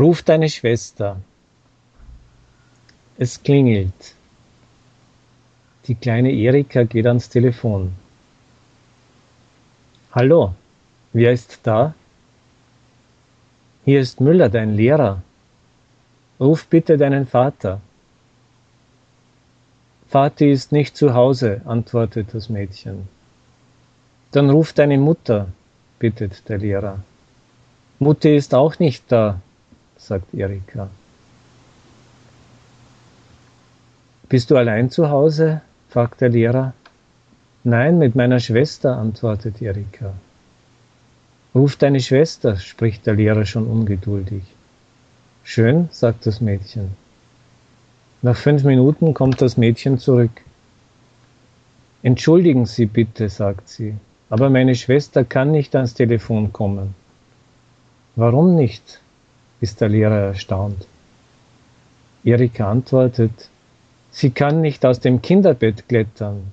Ruf deine Schwester. Es klingelt. Die kleine Erika geht ans Telefon. Hallo, wer ist da? Hier ist Müller, dein Lehrer. Ruf bitte deinen Vater. Vati ist nicht zu Hause, antwortet das Mädchen. Dann ruf deine Mutter, bittet der Lehrer. Mutti ist auch nicht da, sagt Erika. Bist du allein zu Hause? fragt der Lehrer. Nein, mit meiner Schwester, antwortet Erika. Ruf deine Schwester, spricht der Lehrer schon ungeduldig. Schön, sagt das Mädchen. Nach fünf Minuten kommt das Mädchen zurück. Entschuldigen Sie bitte, sagt sie, aber meine Schwester kann nicht ans Telefon kommen. Warum nicht? Ist der Lehrer erstaunt. Erika antwortet, sie kann nicht aus dem Kinderbett klettern.